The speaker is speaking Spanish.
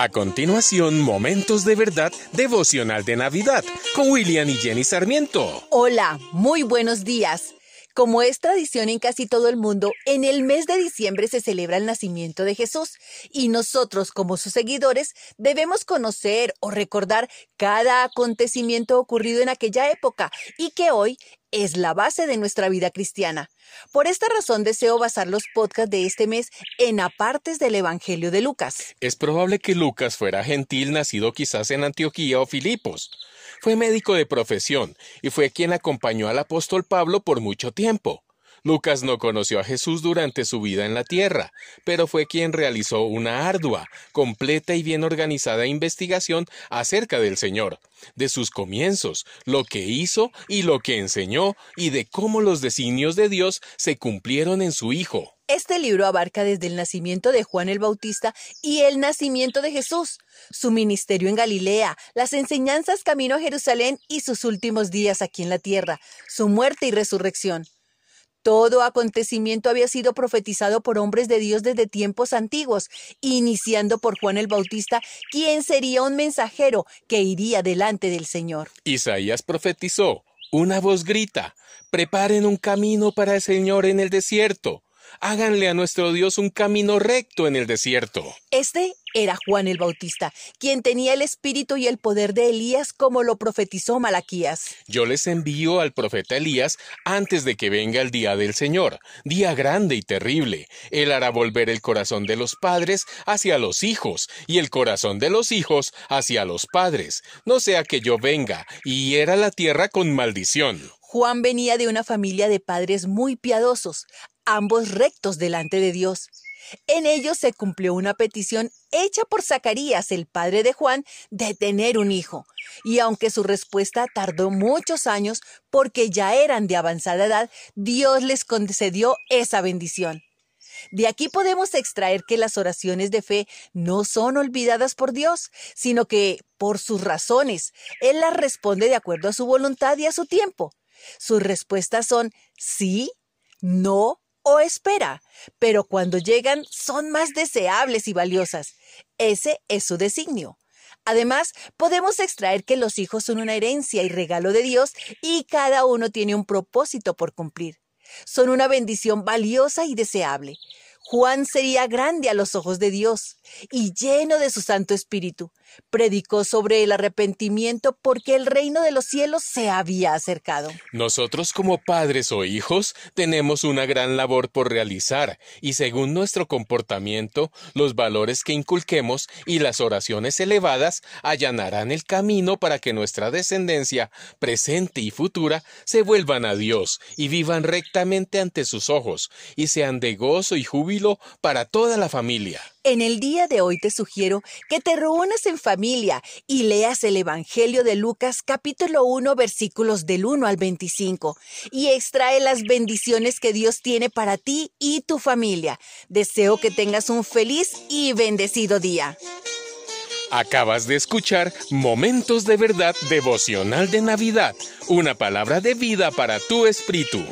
A continuación, Momentos de Verdad devocional de Navidad con William y Jenny Sarmiento. Hola, muy buenos días. Como es tradición en casi todo el mundo, en el mes de diciembre se celebra el nacimiento de Jesús y nosotros como sus seguidores debemos conocer o recordar cada acontecimiento ocurrido en aquella época y que hoy es la base de nuestra vida cristiana. Por esta razón deseo basar los podcasts de este mes en apartes del Evangelio de Lucas. Es probable que Lucas fuera gentil nacido quizás en Antioquía o Filipos. Fue médico de profesión y fue quien acompañó al apóstol Pablo por mucho tiempo. Lucas no conoció a Jesús durante su vida en la tierra, pero fue quien realizó una ardua, completa y bien organizada investigación acerca del Señor, de sus comienzos, lo que hizo y lo que enseñó, y de cómo los designios de Dios se cumplieron en su Hijo. Este libro abarca desde el nacimiento de Juan el Bautista y el nacimiento de Jesús, su ministerio en Galilea, las enseñanzas camino a Jerusalén y sus últimos días aquí en la tierra, su muerte y resurrección. Todo acontecimiento había sido profetizado por hombres de Dios desde tiempos antiguos, iniciando por Juan el Bautista, quien sería un mensajero que iría delante del Señor. Isaías profetizó, una voz grita, preparen un camino para el Señor en el desierto háganle a nuestro Dios un camino recto en el desierto. Este era Juan el Bautista, quien tenía el espíritu y el poder de Elías como lo profetizó Malaquías. Yo les envío al profeta Elías antes de que venga el día del Señor, día grande y terrible. Él hará volver el corazón de los padres hacia los hijos y el corazón de los hijos hacia los padres, no sea que yo venga y hiera la tierra con maldición. Juan venía de una familia de padres muy piadosos, ambos rectos delante de Dios. En ellos se cumplió una petición hecha por Zacarías, el padre de Juan, de tener un hijo. Y aunque su respuesta tardó muchos años porque ya eran de avanzada edad, Dios les concedió esa bendición. De aquí podemos extraer que las oraciones de fe no son olvidadas por Dios, sino que, por sus razones, Él las responde de acuerdo a su voluntad y a su tiempo. Sus respuestas son sí, no o espera, pero cuando llegan son más deseables y valiosas. Ese es su designio. Además, podemos extraer que los hijos son una herencia y regalo de Dios y cada uno tiene un propósito por cumplir. Son una bendición valiosa y deseable. Juan sería grande a los ojos de Dios y lleno de su Santo Espíritu. Predicó sobre el arrepentimiento porque el reino de los cielos se había acercado. Nosotros como padres o hijos tenemos una gran labor por realizar y según nuestro comportamiento, los valores que inculquemos y las oraciones elevadas allanarán el camino para que nuestra descendencia, presente y futura, se vuelvan a Dios y vivan rectamente ante sus ojos y sean de gozo y júbilo para toda la familia. En el día de hoy te sugiero que te reúnas en familia y leas el Evangelio de Lucas capítulo 1 versículos del 1 al 25 y extrae las bendiciones que Dios tiene para ti y tu familia. Deseo que tengas un feliz y bendecido día. Acabas de escuchar Momentos de Verdad devocional de Navidad, una palabra de vida para tu espíritu.